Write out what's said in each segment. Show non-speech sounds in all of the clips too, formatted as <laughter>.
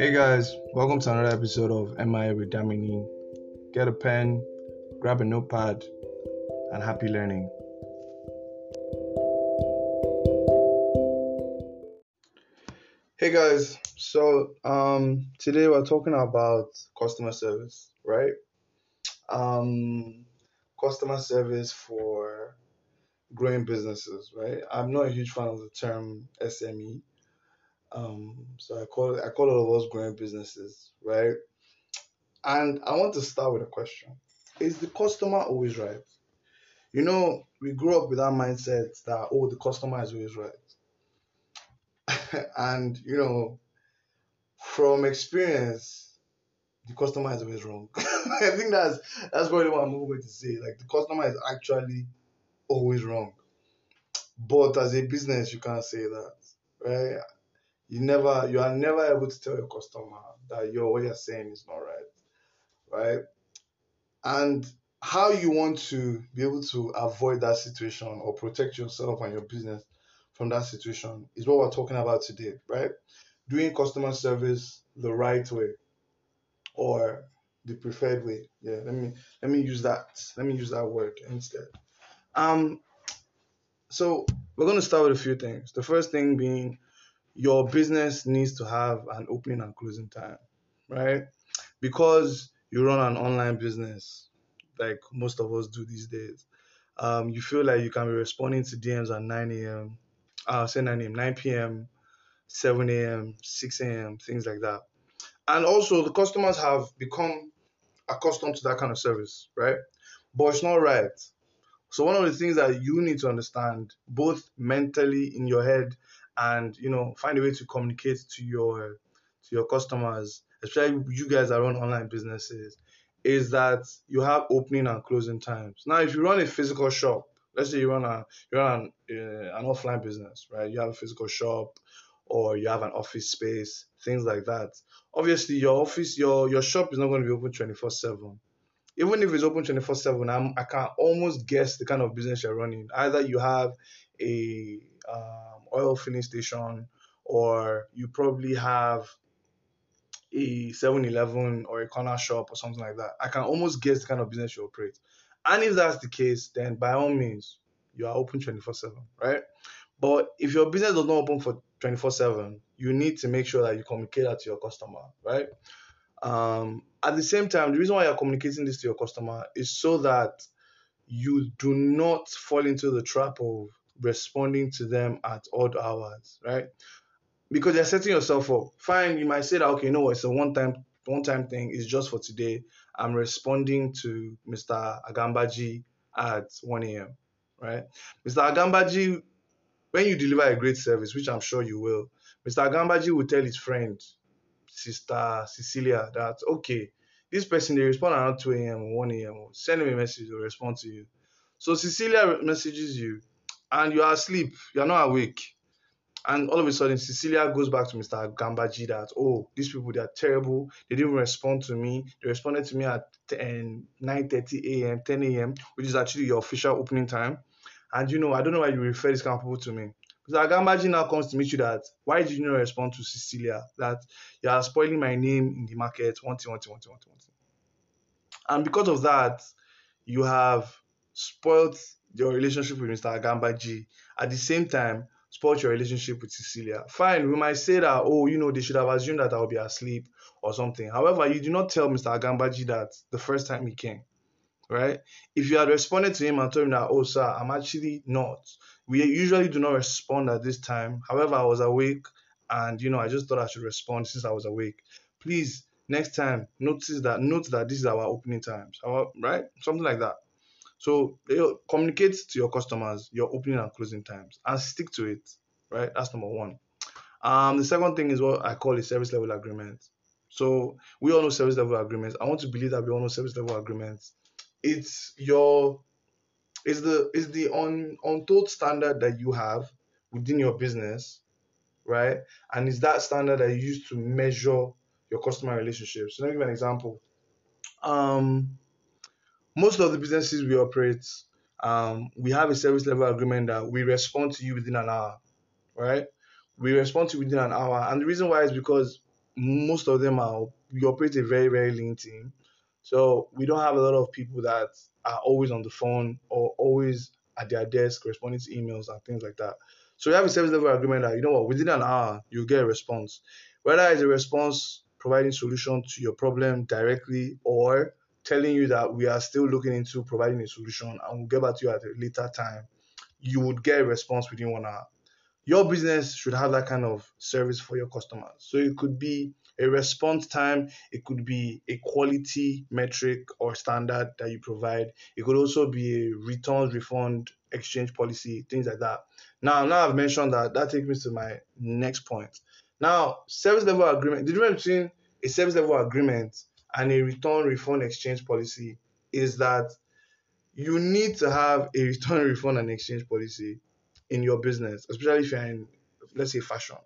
Hey guys, welcome to another episode of MIA with Damini. Get a pen, grab a notepad, and happy learning. Hey guys, so um today we're talking about customer service, right? Um customer service for growing businesses, right? I'm not a huge fan of the term SME. Um, so I call I call all of us growing businesses, right? And I want to start with a question: Is the customer always right? You know, we grew up with that mindset that oh, the customer is always right, <laughs> and you know, from experience, the customer is always wrong. <laughs> I think that's that's probably what I'm going to say. Like the customer is actually always wrong, but as a business, you can't say that, right? You never you are never able to tell your customer that your what you're saying is not right right? And how you want to be able to avoid that situation or protect yourself and your business from that situation is what we're talking about today right? Doing customer service the right way or the preferred way. Yeah let me let me use that let me use that word instead. Um so we're going to start with a few things. The first thing being your business needs to have an opening and closing time, right? Because you run an online business, like most of us do these days. Um, you feel like you can be responding to DMs at 9 a.m. Uh, say 9 a.m., 9 p.m., 7 a.m., 6 a.m., things like that. And also, the customers have become accustomed to that kind of service, right? But it's not right. So, one of the things that you need to understand, both mentally in your head and you know find a way to communicate to your to your customers, especially you guys that run online businesses, is that you have opening and closing times. Now, if you run a physical shop, let's say you run a you run an, uh, an offline business, right? You have a physical shop, or you have an office space, things like that. Obviously, your office, your your shop is not going to be open twenty four seven. Even if it's open twenty four seven, I can almost guess the kind of business you're running. Either you have a um, oil filling station, or you probably have a 7-Eleven or a corner shop or something like that. I can almost guess the kind of business you operate. And if that's the case, then by all means, you are open 24/7, right? But if your business does not open for 24/7, you need to make sure that you communicate that to your customer, right? Um, at the same time, the reason why you're communicating this to your customer is so that you do not fall into the trap of responding to them at odd hours, right? Because you're setting yourself up. Fine, you might say that okay, no, it's a one time one time thing, it's just for today. I'm responding to Mr. Agambaji at 1 a.m. Right? Mr. Agambaji, when you deliver a great service, which I'm sure you will, Mr. Agambaji will tell his friend, Sister Cecilia, that okay, this person they respond around 2 a.m. or 1 a.m. Send him a message, or respond to you. So Cecilia messages you and you are asleep, you are not awake. And all of a sudden, Cecilia goes back to Mr. Gambaji that, oh, these people, they are terrible. They didn't respond to me. They responded to me at 10, 9.30 a.m., 10 a.m., which is actually your official opening time. And, you know, I don't know why you refer this kind of people to me. Mr. Gambaji now comes to meet you that, why did you not respond to Cecilia? That you are spoiling my name in the market, one thing, one thing, one thing, one thing. And because of that, you have spoiled your relationship with Mr. Agambaji. At the same time, spoil your relationship with Cecilia. Fine, we might say that, oh, you know, they should have assumed that I'll be asleep or something. However, you do not tell Mr. Agambaji that the first time he came, right? If you had responded to him and told him that, oh, sir, I'm actually not. We usually do not respond at this time. However, I was awake and, you know, I just thought I should respond since I was awake. Please, next time, notice that, note that this is our opening times, right? Something like that. So communicate to your customers your opening and closing times and stick to it. Right, that's number one. Um, the second thing is what I call a service level agreement. So we all know service level agreements. I want to believe that we all know service level agreements. It's your it's the it's the un, untold standard that you have within your business, right? And it's that standard that you use to measure your customer relationships. So let me give an example. Um, most of the businesses we operate, um, we have a service level agreement that we respond to you within an hour, right? We respond to you within an hour, and the reason why is because most of them are we operate a very very lean team, so we don't have a lot of people that are always on the phone or always at their desk responding to emails and things like that. So we have a service level agreement that you know what within an hour you get a response, whether it's a response providing solution to your problem directly or telling you that we are still looking into providing a solution and we'll get back to you at a later time, you would get a response within one hour. Your business should have that kind of service for your customers. So it could be a response time, it could be a quality metric or standard that you provide. It could also be a return, refund, exchange policy, things like that. Now, now I've mentioned that, that takes me to my next point. Now, service level agreement, the difference between a service level agreement and a return, refund, exchange policy is that you need to have a return, <laughs> refund, and exchange policy in your business, especially if you're in, let's say, fashion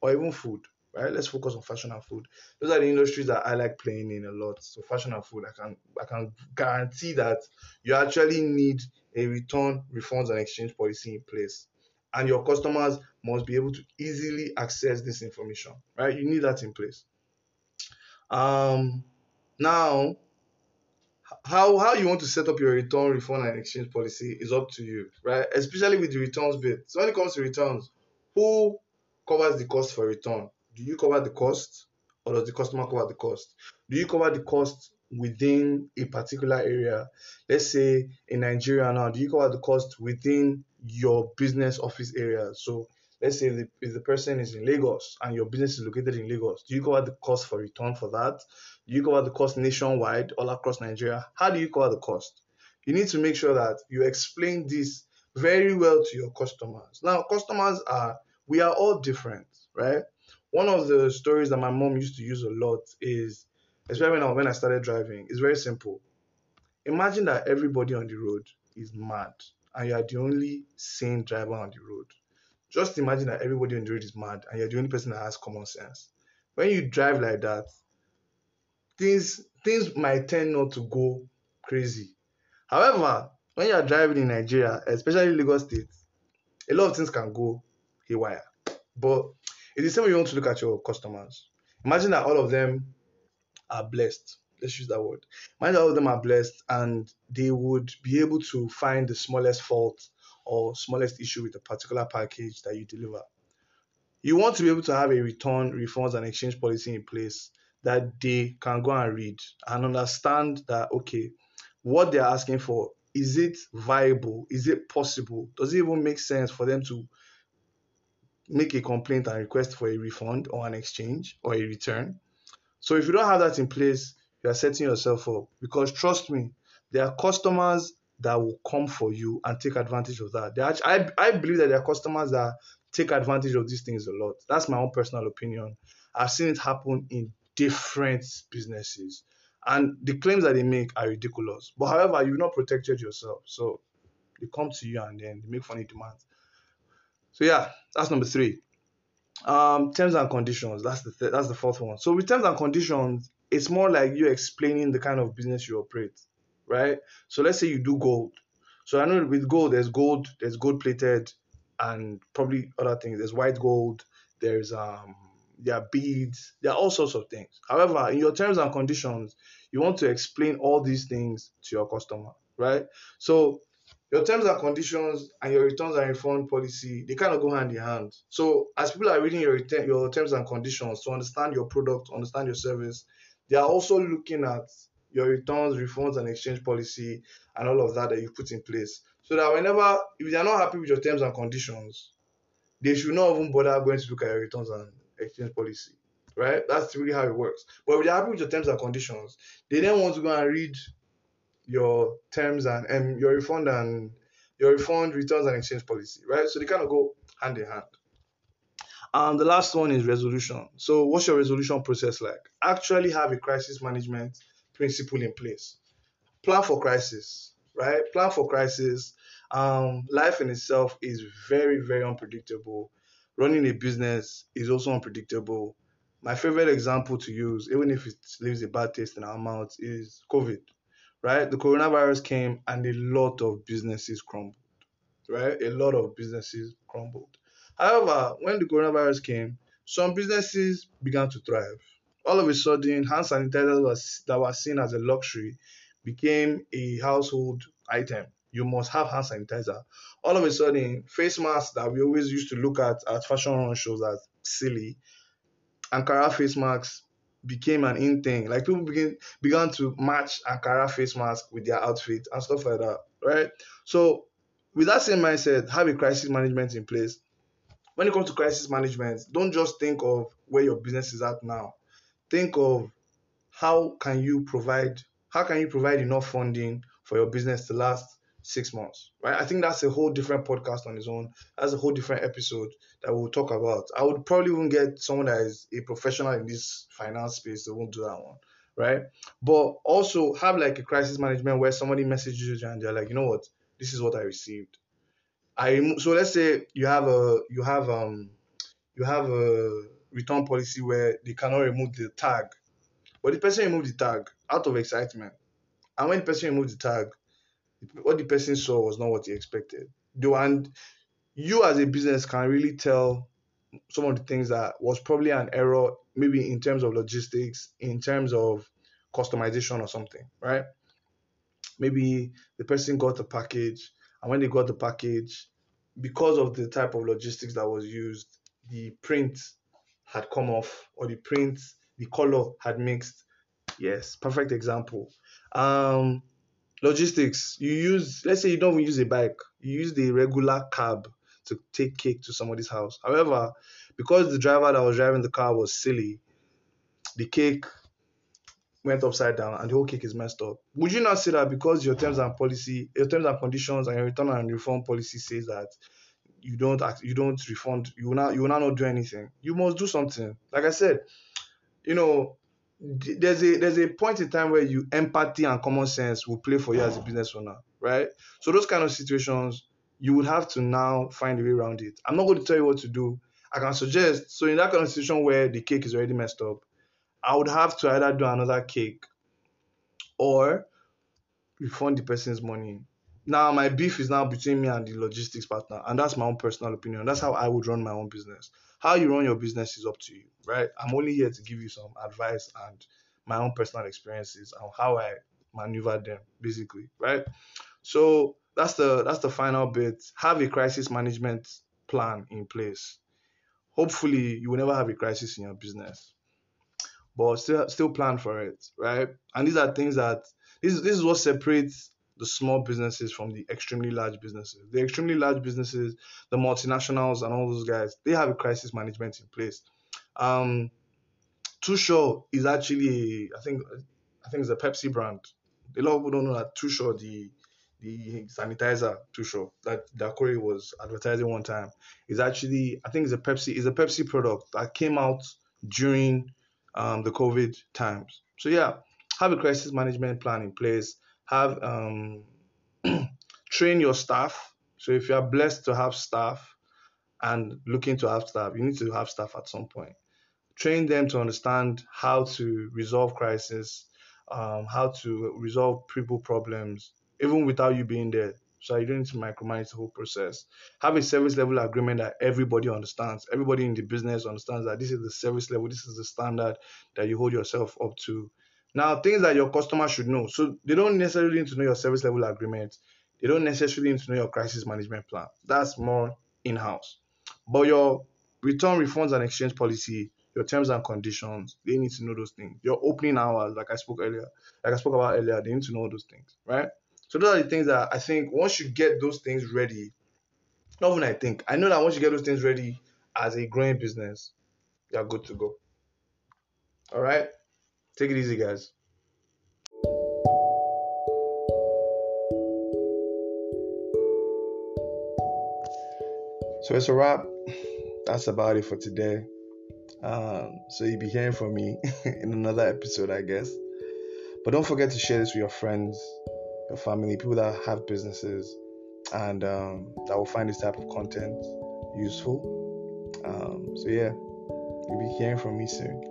or even food right? Let's focus on fashion and food. Those are the industries that I like playing in a lot. So fashion and food, I can I can guarantee that you actually need a return, refunds, and exchange policy in place. And your customers must be able to easily access this information, right? You need that in place. Um, now, how how you want to set up your return, refund, and exchange policy is up to you, right? Especially with the returns bit. So when it comes to returns, who covers the cost for return? do you cover the cost or does the customer cover the cost? Do you cover the cost within a particular area? Let's say in Nigeria now, do you cover the cost within your business office area? So let's say if the person is in Lagos and your business is located in Lagos, do you cover the cost for return for that? Do you cover the cost nationwide all across Nigeria? How do you cover the cost? You need to make sure that you explain this very well to your customers. Now, customers are, we are all different, right? one of the stories that my mom used to use a lot is, especially I, when I started driving, it's very simple. Imagine that everybody on the road is mad and you are the only sane driver on the road. Just imagine that everybody on the road is mad and you're the only person that has common sense. When you drive like that, things things might tend not to go crazy. However, when you are driving in Nigeria, especially Lagos State, a lot of things can go haywire. But it's the same way you want to look at your customers. Imagine that all of them are blessed. Let's use that word. Imagine all of them are blessed and they would be able to find the smallest fault or smallest issue with a particular package that you deliver. You want to be able to have a return, refunds, and exchange policy in place that they can go and read and understand that okay, what they're asking for is it viable? Is it possible? Does it even make sense for them to make a complaint and request for a refund or an exchange or a return. So if you don't have that in place, you are setting yourself up because trust me, there are customers that will come for you and take advantage of that. Actually, I, I believe that there are customers that take advantage of these things a lot. That's my own personal opinion. I've seen it happen in different businesses. And the claims that they make are ridiculous. But however, you've not protected yourself. So they come to you and then they make funny demands. So yeah, that's number three. Um, terms and conditions. That's the th- that's the fourth one. So with terms and conditions, it's more like you explaining the kind of business you operate, right? So let's say you do gold. So I know with gold, there's gold, there's gold plated, and probably other things. There's white gold. There's um, there are beads. There are all sorts of things. However, in your terms and conditions, you want to explain all these things to your customer, right? So your terms and conditions and your returns and refund policy they kind of go hand in hand so as people are reading your return, your terms and conditions to understand your product understand your service they are also looking at your returns refunds and exchange policy and all of that that you put in place so that whenever if they are not happy with your terms and conditions they should not even bother going to look at your returns and exchange policy right that's really how it works but they're happy with your terms and conditions they then want to go and read your terms and um, your refund and your refund returns and exchange policy, right? So they kind of go hand in hand. And the last one is resolution. So what's your resolution process like? Actually have a crisis management principle in place. Plan for crisis, right? Plan for crisis. Um, life in itself is very, very unpredictable. Running a business is also unpredictable. My favorite example to use, even if it leaves a bad taste in our mouths, is COVID right? The coronavirus came and a lot of businesses crumbled, right? A lot of businesses crumbled. However, when the coronavirus came, some businesses began to thrive, all of a sudden, hand sanitizer was, that was seen as a luxury became a household item. You must have hand sanitizer. All of a sudden, face masks that we always used to look at at fashion shows as silly, Ankara face masks became an in thing. Like people begin began to match Ankara face mask with their outfit and stuff like that, right? So with that same mindset, have a crisis management in place. When it comes to crisis management, don't just think of where your business is at now. Think of how can you provide how can you provide enough funding for your business to last six months, right? I think that's a whole different podcast on its own. That's a whole different episode that we'll talk about. I would probably even get someone that is a professional in this finance space that won't do that one, right? But also have like a crisis management where somebody messages you and they're like, you know what, this is what I received. I so let's say you have a you have um you have a return policy where they cannot remove the tag, but the person removed the tag out of excitement, and when the person removed the tag, what the person saw was not what he expected. Do and you as a business can really tell some of the things that was probably an error, maybe in terms of logistics, in terms of customization or something, right? Maybe the person got the package, and when they got the package, because of the type of logistics that was used, the print had come off, or the print, the color had mixed. Yes, perfect example. Um, logistics you use let's say you don't use a bike you use the regular cab to take cake to somebody's house. However because the driver that was driving the car was silly the cake went upside down and the whole cake is messed up. Would you not say that because your terms and policy your terms and conditions and your return and refund policy says that you don't act, you don't refund you will not you will not do anything? You must do something. Like i said you know there's a there's a point in time where you empathy and common sense will play for you as a ah. business owner, right? So those kind of situations, you would have to now find a way around it. I'm not going to tell you what to do. I can suggest. So in that kind of situation where the cake is already messed up, I would have to either do another cake or refund the person's money. Now my beef is now between me and the logistics partner, and that's my own personal opinion. That's how I would run my own business. How you run your business is up to you, right? I'm only here to give you some advice and my own personal experiences on how I maneuver them, basically, right? So that's the that's the final bit. Have a crisis management plan in place. Hopefully, you will never have a crisis in your business, but still still plan for it, right? And these are things that this this is what separates the small businesses from the extremely large businesses. The extremely large businesses, the multinationals, and all those guys, they have a crisis management in place. Um, is actually, I think, I think it's a Pepsi brand. A lot of people don't know that Sure, the the sanitizer Sure that Dakori was advertising one time, is actually, I think, it's a Pepsi, is a Pepsi product that came out during um, the COVID times. So yeah, have a crisis management plan in place have um, <clears throat> train your staff. So if you are blessed to have staff and looking to have staff, you need to have staff at some point. Train them to understand how to resolve crisis, um, how to resolve people problems, even without you being there. So you don't need to micromanage the whole process. Have a service level agreement that everybody understands. Everybody in the business understands that this is the service level, this is the standard that you hold yourself up to. Now, things that your customer should know. So they don't necessarily need to know your service level agreement. They don't necessarily need to know your crisis management plan. That's more in-house. But your return, refunds, and exchange policy, your terms and conditions, they need to know those things. Your opening hours, like I spoke earlier, like I spoke about earlier, they need to know those things, right? So those are the things that I think once you get those things ready, not even I think, I know that once you get those things ready as a growing business, you're good to go. All right. Take it easy, guys. So it's a wrap. That's about it for today. Um, so you'll be hearing from me <laughs> in another episode, I guess. But don't forget to share this with your friends, your family, people that have businesses, and um, that will find this type of content useful. Um, so yeah, you'll be hearing from me soon.